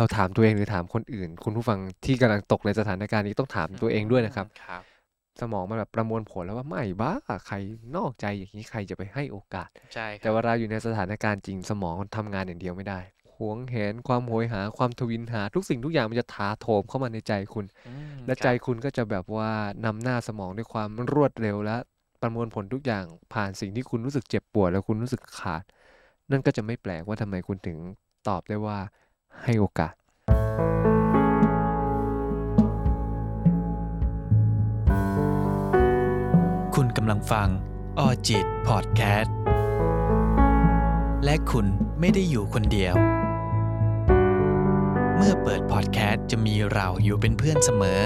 เราถามตัวเองหรือถามคนอื่น คุณผู้ฟังที่กำลังตกในสถานการณ์นี้ต้องถามตัวเองด้วยนะครับครับสมองมันแบบประมวลผลแล้วว่าไม่บ้าใครนอกใจอย่างนี้ใครจะไปให้โอกาสใช่คแต่รับเวลาอยู่ในสถานการณ์จริงสมองมันทำงานอย่างเดียวไม่ได้หวงแหนความโหยหาความทวินหา ทุกสิ่งทุกอย่างมันจะถาโถมเข้ามาในใจคุณอืมและครับใจคุณก็จะแบบว่านำหน้าสมองด้วยความรวดเร็วและประมวลผลทุกอย่างผ่านสิ่งที่คุณรู้สึกเจ็บปวด แล้วคุณรู้สึกขาด นั่นก็จะไม่แปลกว่าทำไมคุณถึงตอบได้ว่า ให้โอกาสคุณกำลังฟังออจิตพอดแคสต์ และคุณไม่ได้อยู่คนเดียว เมื่อเปิดพอดแคสต์จะมีเราอยู่เป็นเพื่อนเสมอ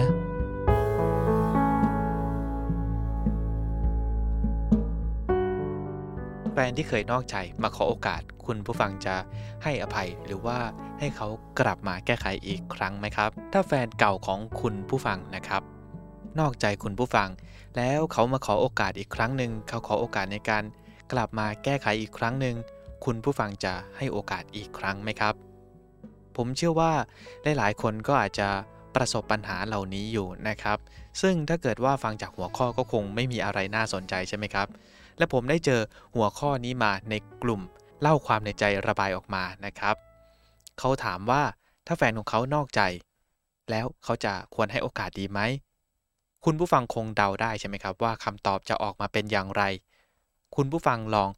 แฟนที่เคยนอกใจมาขอโอกาสคุณผู้ฟังจะให้อภัยหรือว่าให้เขากลับมาแก้ไขอีกครั้งไหมครับ ถ้าแฟนเก่าของคุณผู้ฟังนะครับ นอกใจคุณผู้ฟัง แล้วเขามาขอโอกาสอีกครั้งหนึ่งเขาขอโอกาสในการกลับมาแก้ไขอีกครั้งหนึ่งคุณผู้ฟังจะให้โอกาสอีกครั้งไหมครับ ผมเชื่อว่าหลายๆคนก็อาจจะประสบปัญหาเหล่านี้อยู่นะครับ ซึ่งถ้าเกิดว่าฟังจากหัวข้อก็คงไม่มีอะไรน่าสนใจใช่ไหมครับ และผมได้เจอหัวข้อนี้มาในกลุ่มเล่าความในใจระบายออกมานะครับ เขาถามว่าถ้าแฟนของเขานอกใจ แล้วเขาจะควรให้โอกาสดีไหม คุณผู้ฟังคงเดาได้ใช่ไหมครับ ว่าคำตอบจะออกมาเป็นอย่างไร คุณผู้ฟังลอง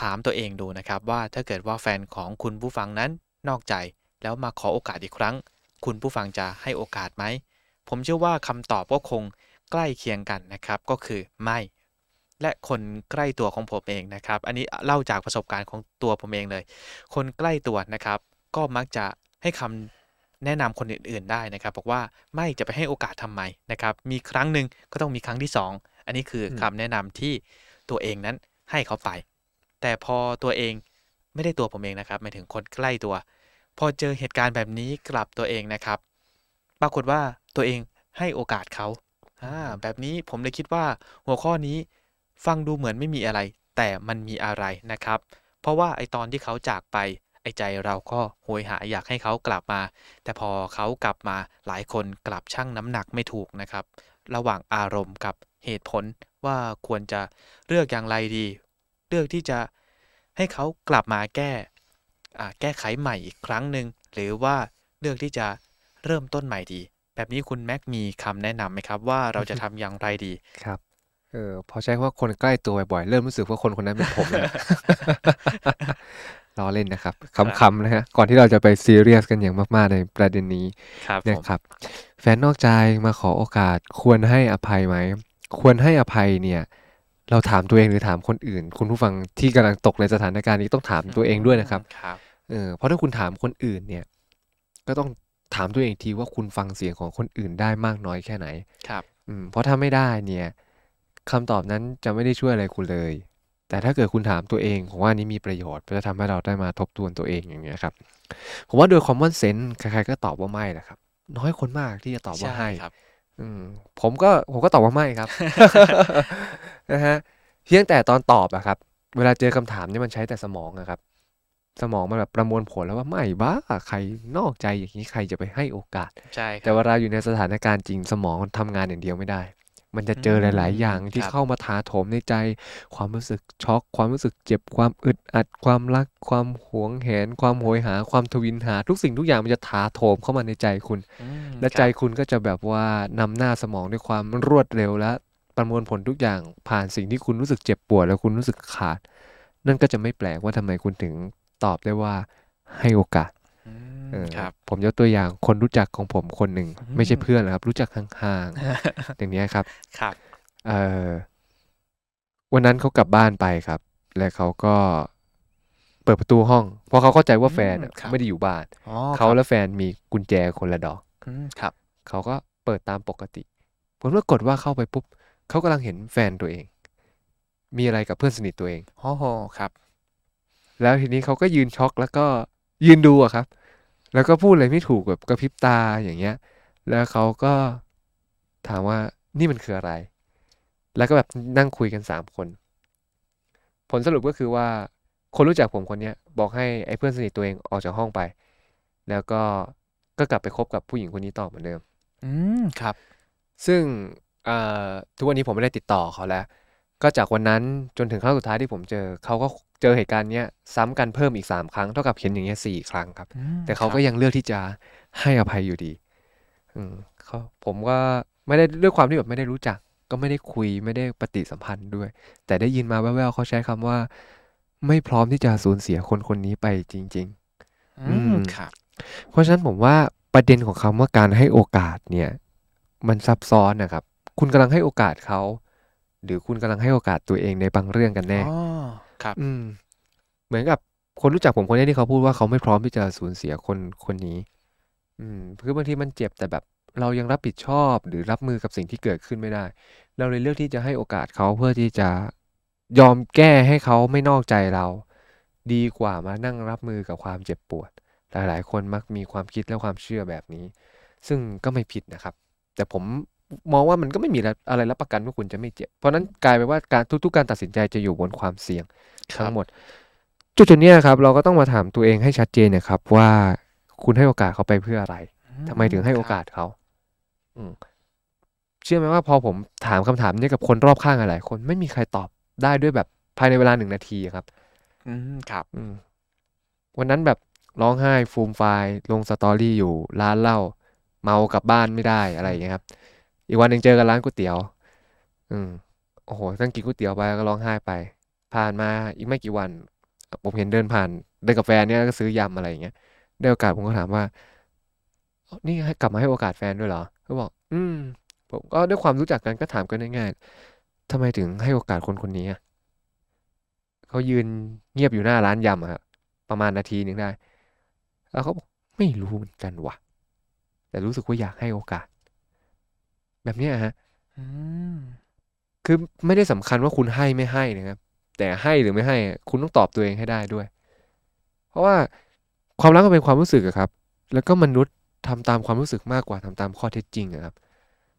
ถามตัวเองดูนะครับว่าถ้าเกิดว่าแฟนของคุณผู้ฟังนั้นนอกใจ แล้วมาขอโอกาสอีกครั้ง คุณผู้ฟังจะให้โอกาสไหม ผมเชื่อว่าคำตอบก็คงใกล้เคียงกันนะครับ ก็คือไม่ และคนใกล้ตัวของผมเองนะครับ อันนี้เล่าจากประสบการณ์ของตัวผมเองเลย คนใกล้ตัวนะครับ ก็มักจะให้คำแนะนำคนอื่น ๆได้นะครับ บอกว่าไม่จะไปให้โอกาสทำไมนะครับ มีครั้งหนึ่งก็ต้องมีครั้งที่สองอันนี้คืออมคำแนะนำที่ตัวเองนั้นให้เขาไป แต่พอตัวเองไม่ได้ตัวผมเองนะครับหมายถึงคนใกล้ตัว พอเจอเหตุการณ์แบบนี้กลับตัวเองนะครับ ปรากฏว่าตัวเองให้โอกาสเขาอ่าแบบนี้ผมเลยคิดว่าหัวข้อนี้ ฟังดูเหมือนไม่มีอะไร แต่มันมีอะไรนะครับ เพราะว่าไอตอนที่เขาจากไป ไอใจเราก็โหยหาอยากให้เขากลับมา แต่พอเขากลับมาหลายคนกลับชั่งน้ำหนักไม่ถูกนะครับ ระหว่างอารมณ์กับเหตุผลว่าควรจะเลือกอย่างไรดี เลือกที่จะให้เขากลับมาแก้อ่แก้ไขใหม่อีกครั้งหนึ่งหรือว่าเลือกที่จะเริ่มต้นใหม่ดี แบบนี้คุณแม็กมีคำแนะนำไหมครับ ว่าเราจะทำอย่างไรดีครับ เออพอใช้คำว่าคนใกล้ตัวบ่อยๆ เริ่มรู้สึกว่าคนคนนั้นเป็นผมแล้วล้อเล่นนะครับคำๆนะฮะก่อนที่เราจะไปซีเรียสกันอย่างมากๆในประเด็นนี้ครับเนี่ยผมครับ แฟนนอกใจมาขอโอกาสควรให้อภัยไหม ควรให้อภัยเนี่ย เราถามตัวเองหรือถามคนอื่น คุณผู้ฟังที่กำลังตกในสถานการณ์นี้ต้องถามตัวเองด้วยนะครับครับเออเพราะถ้าคุณถามคนอื่นเนี่ย ก็ต้องถามตัวเองทีว่าคุณฟังเสียงของคนอื่นได้มากน้อยแค่ไหนครับ อืมเพราะถ้าไม่ได้เนี่ย คำตอบนั้นจะไม่ได้ช่วยอะไรคุณเลย แต่ถ้าเกิดคุณถามตัวเองผมว่าอันนี้มีประโยชน์จะทำให้เราได้มาทบทวนตัวเองอย่างเงี้ยครับ ผมว่าโดย common sense ใครๆก็ตอบว่าไม่แหละครับ น้อยคนมากที่จะตอบว่าใช่ให้ครับอืมผมก็ผมก็ตอบว่าไม่ครับนะฮะเพียงแต่ตอนตอบอะครับ เวลาเจอคำถามเนี่ยมันใช้แต่สมองอะครับ สมองมันแบบประมวลผลแล้วว่าไม่บ้าใครนอกใจอย่างนี้ใครจะไปให้โอกาสใช่คแต่รับเวลาอยู่ในสถานการณ์จริงสมองมันทำงานอย่างเดียวไม่ได้ มันจะเจอหลาย ๆ อย่างที่ครับเข้ามาถาโถมในใจ ความรู้สึกช็อก ความรู้สึกเจ็บ ความอึดอัด ความรัก ความหวงแหน ความโหยหา ความทวินหา ทุกสิ่งทุกอย่างมันจะถาโถมเข้ามาในใจคุณอืมและครับใจคุณก็จะแบบว่านำหน้าสมองด้วยความรวดเร็วและประมวลผลทุกอย่างผ่านสิ่งที่คุณรู้สึกเจ็บปวดแล้วคุณรู้สึกขาด นั่นก็จะไม่แปลกว่าทำไมคุณถึงตอบได้ว่าให้โอกาสอืมเออครับ ผมยกตัวอย่างคนรู้จักของผมคนหนึ่งอืมไม่ใช่เพื่อนหรอกครับ รู้จักห่างๆอย่างเนี้ยครับครับเออวันนั้นเขากลับบ้านไปครับ และเขาก็เปิดประตูห้อง เพราะเขาเข้าใจว่าแฟนอะอืมครับไม่ได้อยู่บ้านอ๋อเขาครับและแฟนมีกุญแจคนละดอกอืมครับ เขาก็เปิดตามปกติผลปรากฏว่าเข้าไปปุ๊บเขากำลังเห็นแฟนตัวเอง มีอะไรกับเพื่อนสนิทตัวเองโอ้โหครับ แล้วทีนี้เขาก็ยืนช็อกแล้วก็ยืนดูอะครับ แล้วก็พูดอะไรไม่ถูกแบบกระพริบตาอย่างเงี้ย แล้วเขาก็ถามว่านี่มันคืออะไร แล้วก็แบบนั่งคุยกันสามคน ผลสรุปก็คือว่าคนรู้จักผมคนเนี้ยบอกให้ไอ้เพื่อนสนิทตัวเองออกจากห้องไป แล้วก็ก็กลับไปคบกับผู้หญิงคนนี้ต่อเหมือนเดิม อืมครับ ซึ่งเอ่อทุกวันนี้ผมไม่ได้ติดต่อเขาแล้ว ก็จากวันนั้นจนถึงครั้งสุดท้ายที่ผมเจอเขาก็เจอเหตุการณ์เนี้ยซ้ำกันเพิ่มอีกสามครั้งเท่ากับเห็นอย่างเงี้ยสี่ครั้งครับอืมแต่เขาครับก็ยังเลือกที่จะให้อภัยอยู่ดี อืมเขาผมก็ไม่ได้ด้วยความที่แบบไม่ได้รู้จัก ก็ไม่ได้คุยไม่ได้ปฏิสัมพันธ์ด้วย แต่ได้ยินมาแว่วๆเขาใช้คำว่า ไม่พร้อมที่จะสูญเสียคนคนนี้ไปจริง ๆ อือืมมครับ เพราะฉะนั้นผมว่าประเด็นของคำว่าการให้โอกาสเนี่ย มันซับซ้อนนะครับ คุณกำลังให้โอกาสเขา หรือคุณกำลังให้โอกาสตัวเองในบางเรื่องกันแน่อ๋อครับ อืม เหมือนกับคนรู้จักผมคนนี้ที่เขาพูดว่าเขาไม่พร้อมที่จะสูญเสียคนคนนี้ อืมคือบางทีมันเจ็บแต่แบบเรายังรับผิดชอบหรือรับมือกับสิ่งที่เกิดขึ้นไม่ได้ เราเลยเลือกที่จะให้โอกาสเขาเพื่อที่จะยอมแก้ให้เขาไม่นอกใจเรา ดีกว่ามานั่งรับมือกับความเจ็บปวด หลาย ๆ คนมักมีความคิดและความเชื่อแบบนี้ ซึ่งก็ไม่ผิดนะครับ แต่ผม มองว่ามันก็ไม่มีอะไรรับประกันว่าคุณจะไม่เจ็บ เพราะฉะนั้นกลายเป็นว่าการทุกๆการตัดสินใจจะอยู่บนความเสี่ยงครับทั้งหมด จุดจุดๆเนี้ยครับ เราก็ต้องมาถามตัวเองให้ชัดเจนนะครับ ว่าคุณให้โอกาสเขาไปเพื่ออะไรทำไมถึงให้โอกาสเขา อืมเชื่อไหมว่าพอผมถามคำถามเนี้กับคนรอบข้างหลายๆคนไม่มีใครตอบได้ด้วยแบบภายในเวลาหนึ่งนาทีครับ อืมครับ อืมวันนั้นแบบร้องไห้ฟูมไฟล์ลงสตอรี่อยู่ร้านเหล้าเมากลับบ้านไม่ได้อะไรอย่างเงี้ยครับ อีกวันหนึ่งเจอกันร้านก๋วยเตี๋ยว อืมโอ้โหตั้งกินก๋วยเตี๋ยวไปก็ร้องไห้ไป ผ่านมาอีกไม่กี่วัน ผมเห็นเดินผ่านเดินกับแฟนเนี่ยก็ซื้อยำอะไรอย่างเงี้ยได้โอกาสผมก็ถามว่านี่ให้กลับมาให้โอกาสแฟนด้วยเหรอเขาบอก อืม ผมก็ด้วยความรู้จักกันก็ถามกันง่ายๆทำไมถึงให้โอกาสคนคนนี้เขายืนเงียบอยู่หน้าร้านยำครับประมาณนาทีหนึ่งได้ แล้วเขาบอกไม่รู้เหมือนกันว่ะ แต่รู้สึกว่าอยากให้โอกาส แบบเนี้ยฮะอืมคือไม่ได้สำคัญว่าคุณให้ไม่ให้นะครับ แต่ให้หรือไม่ให้อะคุณต้องตอบตัวเองให้ได้ด้วย เพราะว่าความรักก็เป็นความรู้สึกอะครับ แล้วก็มนุษย์ทำตามความรู้สึกมากกว่าทำตามข้อเท็จจริงอะครับ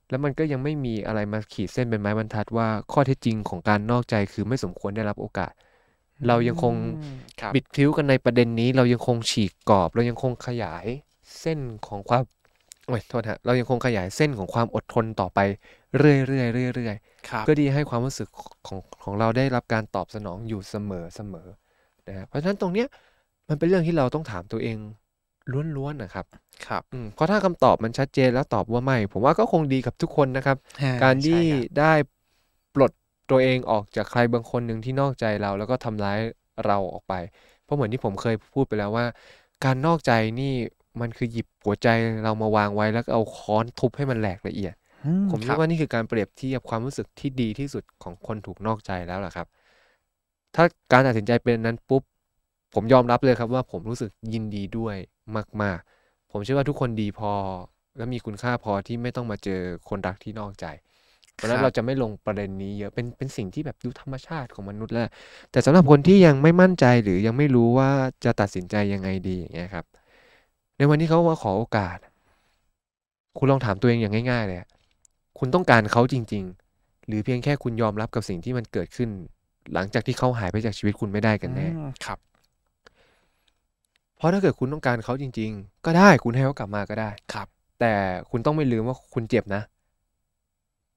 แล้วมันก็ยังไม่มีอะไรมาขีดเส้นเป็นไม้บรรทัดว่าข้อเท็จจริงของการนอกใจคือไม่สมควรได้รับโอกาส เรายังคงอืมครับบิดพลิ้วกันในประเด็นนี้ เรายังคงฉีกกรอบ เรายังคงขยายเส้นของความ โอ้ยโทษฮะเรายังคงขยายเส้นของความอดทนต่อไปเรื่อยๆเรื่อยๆครับเพื่อที่จะให้ความรู้สึกของของเราได้รับการตอบสนองอยู่เสมอเสมอนะฮะเพราะฉะนั้นตรงเนี้ยมันเป็นเรื่องที่เราต้องถามตัวเองล้วนๆนะครับ ครับอืมเพราะถ้าคำตอบมันชัดเจนแล้วตอบว่าไม่ ผมว่าก็คงดีกับทุกคนนะครับอ่การที่ใช่ครับได้ปลดตัวเองออกจากใครบางคนหนึ่งที่นอกใจเรา แล้วก็ทำร้ายเราออกไป เพราะเหมือนที่ผมเคยพูดไปแล้วว่า การนอกใจนี่ มันคือหยิบหัวใจเรามาวางไว้แล้วก็เอาค้อนทุบให้มันแหลกละเอียดอืผมคคิรัดบว่านี่คือการเปรียบเทียบความรู้สึกที่ดีที่สุดของคนถูกนอกใจแล้วล่ะครับ ถ้าการตัดสินใจเป็นนั้นปุ๊บ ผมยอมรับเลยครับว่าผมรู้สึกยินดีด้วยมาก ๆ ผมเชื่อว่าทุกคนดีพอ และมีคุณค่าพอที่ไม่ต้องมาเจอคนรักที่นอกใจเพราะฉะนั้นครับเราจะไม่ลงประเด็นนี้เยอะเป็นเป็นสิ่งที่แบบดูธรรมชาติของมนุษย์แล้วแต่สำหรับคนที่ยังไม่มั่นใจหรือยังไม่รู้ว่าจะตัดสินใจยังไงดีอย่างเงี้ยครับ ในวันที่เขามาขอโอกาส คุณลองถามตัวเองอย่างง่าย ๆ เลยอะคุณต้องการเขาจริง ๆ หรือเพียงแค่คุณยอมรับกับสิ่งที่มันเกิดขึ้น หลังจากที่เขาหายไปจากชีวิตคุณไม่ได้กันแน่อืมครับ เพราะถ้าเกิดคุณต้องการเขาจริง ๆ ก็ได้คุณให้เขากลับมาก็ได้ครับ แต่คุณต้องไม่ลืมว่าคุณเจ็บนะ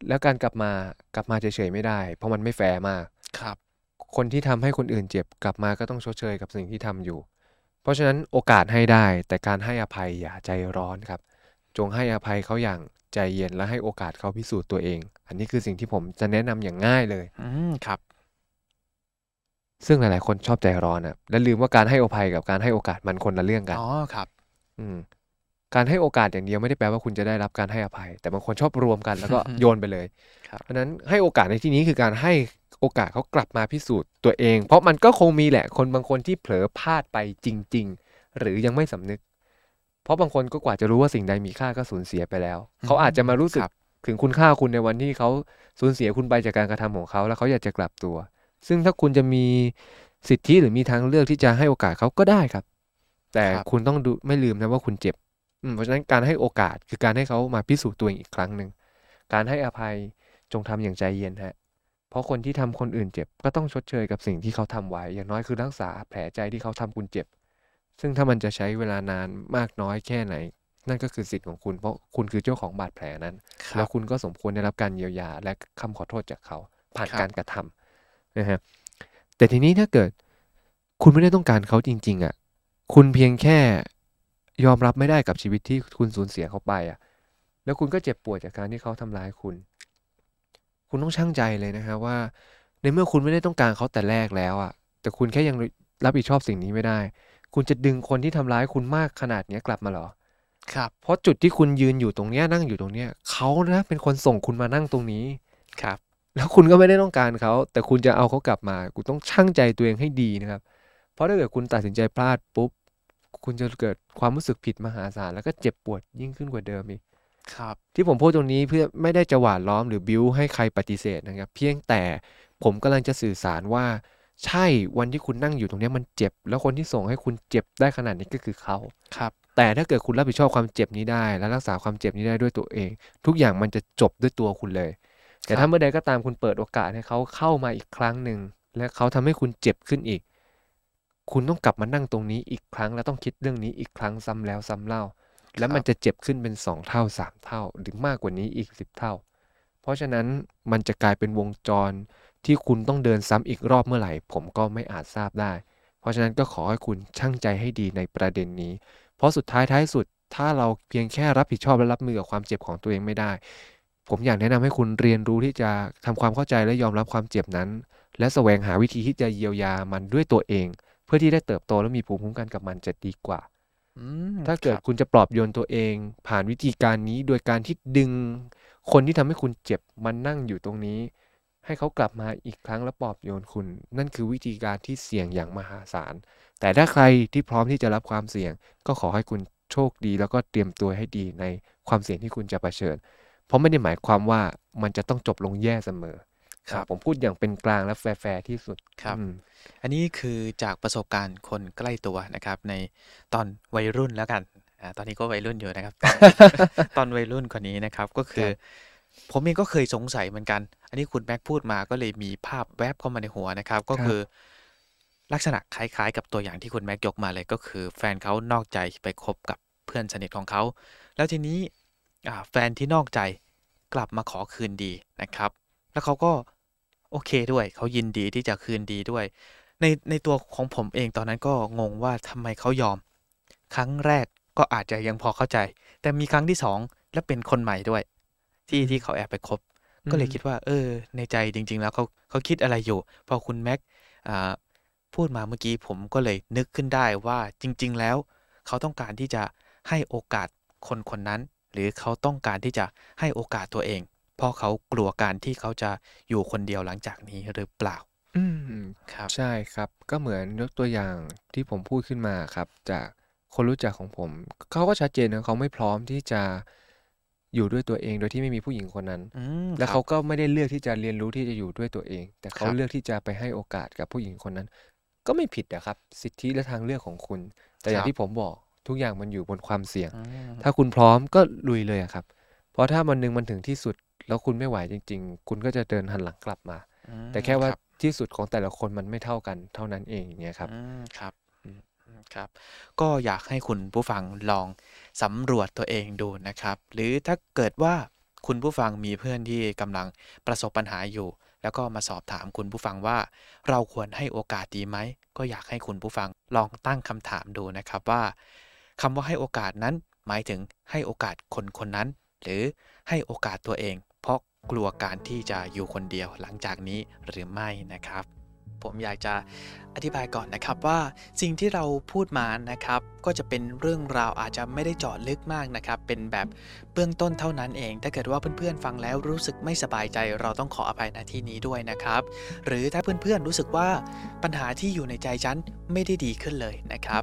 แล้วการกลับมากลับมาเฉยๆไม่ได้ เพราะมันไม่แฟร์มากครับ คนที่ทำให้คนอื่นเจ็บกลับมาก็ต้องชดเชยกับสิ่งที่ทำอยู่ เพราะฉะนั้นโอกาสให้ได้ แต่การให้อภัยอย่าใจร้อนครับ จงให้อภัยเขาอย่างใจเย็นและให้โอกาสเขาพิสูจน์ตัวเอง อันนี้คือสิ่งที่ผมจะแนะนำอย่างง่ายเลยอืมครับ ซึ่งหลายๆ คนชอบใจร้อนอะและลืมว่าการให้อภัยกับการให้โอกาสมันคนละเรื่องกันอ๋อครับ อืมการให้โอกาสอย่างเดียวไม่ได้แปลว่าคุณจะได้รับการให้อภัย แต่บางคนชอบรวมกันแล้วก็โยนไปเลยครับเพราะฉะนั้นให้โอกาสในที่นี้คือการให้ โอกาสเขากลับมาพิสูจน์ตัวเอง เพราะมันก็คงมีแหละคนบางคนที่เผลอพลาดไปจริง ๆ หรือยังไม่สำนึก เพราะบางคนก็กว่าจะรู้ว่าสิ่งใดมีค่าก็สูญเสียไปแล้ว เขาอาจจะมารู้สึกถึงคุณค่าคุณในวันที่เขาสูญเสียคุณไปจากการกระทำของเขา แล้วเขาอยากจะกลับตัว ซึ่งถ้าคุณจะมีสิทธิหรือมีทางเลือกที่จะให้โอกาสเขาก็ได้ครับ แต่ค,คุณต้องดูไม่ลืมนะว่าคุณเจ็บเพราะฉะนั้นการให้โอกาสคือการให้เขามาพิสูจน์ตัวเองอีกครั้งหนึ่งการให้อภัยจงทำอย่างใจเย็นฮะ เพราะคนที่ทำคนอื่นเจ็บ ก็ต้องชดเชยกับสิ่งที่เขาทำไว้ อย่างน้อยคือรักษาแผลใจที่เขาทำคุณเจ็บ ซึ่งถ้ามันจะใช้เวลานานมากน้อยแค่ไหน นั่นก็คือสิทธิ์ของคุณ เพราะคุณคือเจ้าของบาดแผลนั้นคแล้รัวบคุณก็สมควรได้รับการเยียวยา และคำขอโทษจากเขาผ่านครับการกระทำนะฮะแต่ทีนี้ถ้าเกิด คุณไม่ได้ต้องการเขาจริง ๆอะคุณเพียงแค่ยอมรับไม่ได้กับชีวิตที่คุณสูญเสียเขาไปอะ แล้วคุณก็เจ็บปวดจากการที่เขาทำร้ายคุณ คุณต้องชั่งใจเลยนะฮะว่า ในเมื่อคุณไม่ได้ต้องการเขาแต่แรกแล้วอะ แต่คุณแค่ยังรับผิดชอบสิ่งนี้ไม่ได้ คุณจะดึงคนที่ทำร้ายคุณมากขนาดเนี้ยกลับมาเหรอ ครับ เพราะจุดที่คุณยืนอยู่ตรงเนี้ยนั่งอยู่ตรงเนี้ยเขานะเป็นคนส่งคุณมานั่งตรงนี้ ครับ แล้วคุณก็ไม่ได้ต้องการเขาแต่คุณจะเอาเขากลับมา คุณต้องชั่งใจตัวเองให้ดีนะครับ เพราะถ้าเกิดคุณตัดสินใจพลาดปุ๊บคุณจะเกิดความรู้สึกผิดมหาศาลแล้วก็เจ็บปวดยิ่งขึ้นกว่าเดิมอีก ครับที่ผมพูดตรงนี้เพื่อไม่ได้จะหวานล้อมหรือบิ้วให้ใครปฏิเสธนะครับ เพียงแต่ผมกำลังจะสื่อสารว่า ใช่วันที่คุณนั่งอยู่ตรงเนี้ยมันเจ็บ แล้วคนที่ส่งให้คุณเจ็บได้ขนาดนี้ก็คือเขาครับแต่ถ้าเกิดคุณรับผิดชอบความเจ็บนี้ได้ และรักษาความเจ็บนี้ได้ด้วยตัวเอง ทุกอย่างมันจะจบด้วยตัวคุณเลย แต่ครัถ้าบเมื่อใดก็ตามคุณเปิดโอกาสให้เขาเข้ามาอีกครั้งหนึ่งและเขาทำให้คุณเจ็บขึ้นอีก คุณต้องกลับมานั่งตรงนี้อีกครั้ง และต้องคิดเรื่องนี้อีกครั้งซ้ำแล้วซ้ำเล่า แล้วมันจะเจ็บขึ้นเป็นสองเท่าสามเท่า หรือมากกว่านี้อีกสิบเท่า เพราะฉะนั้นมันจะกลายเป็นวงจรที่คุณต้องเดินซ้ำอีกรอบเมื่อไหร่ ผมก็ไม่อาจทราบได้ เพราะฉะนั้นก็ขอให้คุณชั่งใจให้ดีในประเด็นนี้ เพราะสุดท้ายท้ายสุด ถ้าเราเพียงแค่รับผิดชอบและรับมือกับความเจ็บของตัวเองไม่ได้ ผมอยากแนะนำให้คุณเรียนรู้ที่จะทำความเข้าใจและยอมรับความเจ็บนั้น และแสวงหาวิธีที่จะเยียวยามันด้วยตัวเอง เพื่อที่ได้เติบโตและมีภูมิคุ้มกันกับมันจะดีกว่าอืม ถ้าเกิดครับคุณจะปลอบโยนตัวเอง ผ่านวิธีการนี้โดยการที่ดึงคนที่ทำให้คุณเจ็บมันนั่งอยู่ตรงนี้ ให้เขากลับมาอีกครั้งแล้วปลอบโยนคุณ นั่นคือวิธีการที่เสี่ยงอย่างมหาศาล แต่ถ้าใครที่พร้อมที่จะรับความเสี่ยง ก็ขอให้คุณโชคดี แล้วก็เตรียมตัวให้ดีในความเสี่ยงที่คุณจะเผชิญ เพราะไม่ได้หมายความว่ามันจะต้องจบลงแย่เสมอ ครับผมพูดอย่างเป็นกลางและแฟร์ๆที่สุดครับอืมอันนี้คือจากประสบการณ์คนใกล้ตัวนะครับ ในตอนวัยรุ่นแล้วกันอ่าตอนนี้ก็วัยรุ่นอยู่นะครับ ตอนวัยรุ่นคนนี้นะครับก็คือ ผมเองก็เคยสงสัยเหมือนกัน อันนี้คุณแม็กพูดมาก็เลยมีภาพแวบเข้ามาในหัวนะครับ ก็ครับคือ ลักษณะคล้ายๆ กับตัวอย่างที่คุณแม็กยกมาเลยก็คือ แฟนเขานอกใจไปคบกับเพื่อนสนิทของเขา แล้วทีนี้อ่าแฟนที่นอกใจกลับมาขอคืนดีนะครับ แล้วเขาก็ โอเคด้วย เขายินดีที่จะคืนดีด้วย ในในตัวของผมเองตอนนั้นก็งงว่าทำไมเขายอม ครั้งแรกก็อาจจะยังพอเข้าใจ แต่มีครั้งที่สองและเป็นคนใหม่ด้วย ที่ที่เขาแอบไปคบ ก็เลยคิดว่า เออ ในใจจริง ๆ แล้วเขาเขาคิดอะไรอยู่ พอคุณแม็กอ่าพูดมาเมื่อกี้ผมก็เลยนึกขึ้นได้ว่าจริง ๆ แล้ว เขาต้องการที่จะให้โอกาสคนคนนั้น หรือเขาต้องการที่จะให้โอกาสตัวเองเพ ราะเขากลัวการที่เขาจะอยู่คนเดียวหลังจากนี้หรือเปล่า อืมครับ ใช่ครับ ก็เหมือนยกตัวอย่างที่ผมพูดขึ้นมาครับ จากคนรู้จักของผม เขาก็ชัดเจนนะเขาไม่พร้อมที่จะอยู่ด้วยตัวเองโดยที่ไม่มีผู้หญิงคนนั้นอืมแล้วครัเขาบก็ไม่ได้เลือกที่จะเรียนรู้ที่จะอยู่ด้วยตัวเอง แต่เขาครับเลือกที่จะไปให้โอกาสกับผู้หญิงคนนั้น ก็ไม่ผิดนะครับ สิทธิและทางเลือกของคุณ แต่อย่าคงรับที่ผมบอกทุกอย่างมันอยู่บนความเสี่ยงอืมถ้าคุณพร้อมก็ลุยเลยอะครับ เพราะถ้าวันหนึ่งมันถึงที่สุด แล้วคุณไม่ไหวจริง ๆ คุณก็จะเดินหันหลังกลับมาอืมแต่แค่ว่ารับที่สุดของแต่ละคนมันไม่เท่ากันเท่านั้นเองอย่างเงี้ยครับอืมครับอืมอืมครับคก็อยากให้คุณผู้ฟังลองสำรวจตัวเองดูนะครับ หรือถ้าเกิดว่าคุณผู้ฟังมีเพื่อนที่กำลังประสบปัญหาอยู่ แล้วก็มาสอบถามคุณผู้ฟังว่า เราควรให้โอกาสดีไหม ก็อยากให้คุณผู้ฟังลองตั้งคำถามดูนะครับว่าคำว่าให้โอกาสนั้น หมายถึงให้โอกาสคนคนนั้น หรือให้โอกาสตัวเอง เพราะกลัวการที่จะอยู่คนเดียวหลังจากนี้หรือไม่นะครับ ผมอยากจะอธิบายก่อนนะครับว่าสิ่งที่เราพูดมานะครับ ก็จะเป็นเรื่องราวอาจจะไม่ได้เจาะลึกมากนะครับ เป็นแบบเบื้องต้นเท่านั้นเอง ถ้าเกิดว่าเพื่อนๆฟังแล้วรู้สึกไม่สบายใจ เราต้องขออภัยณที่นี้ด้วยนะครับ หรือถ้าเพื่อนๆรู้สึกว่าปัญหาที่อยู่ในใจฉันไม่ได้ดีขึ้นเลยนะครับ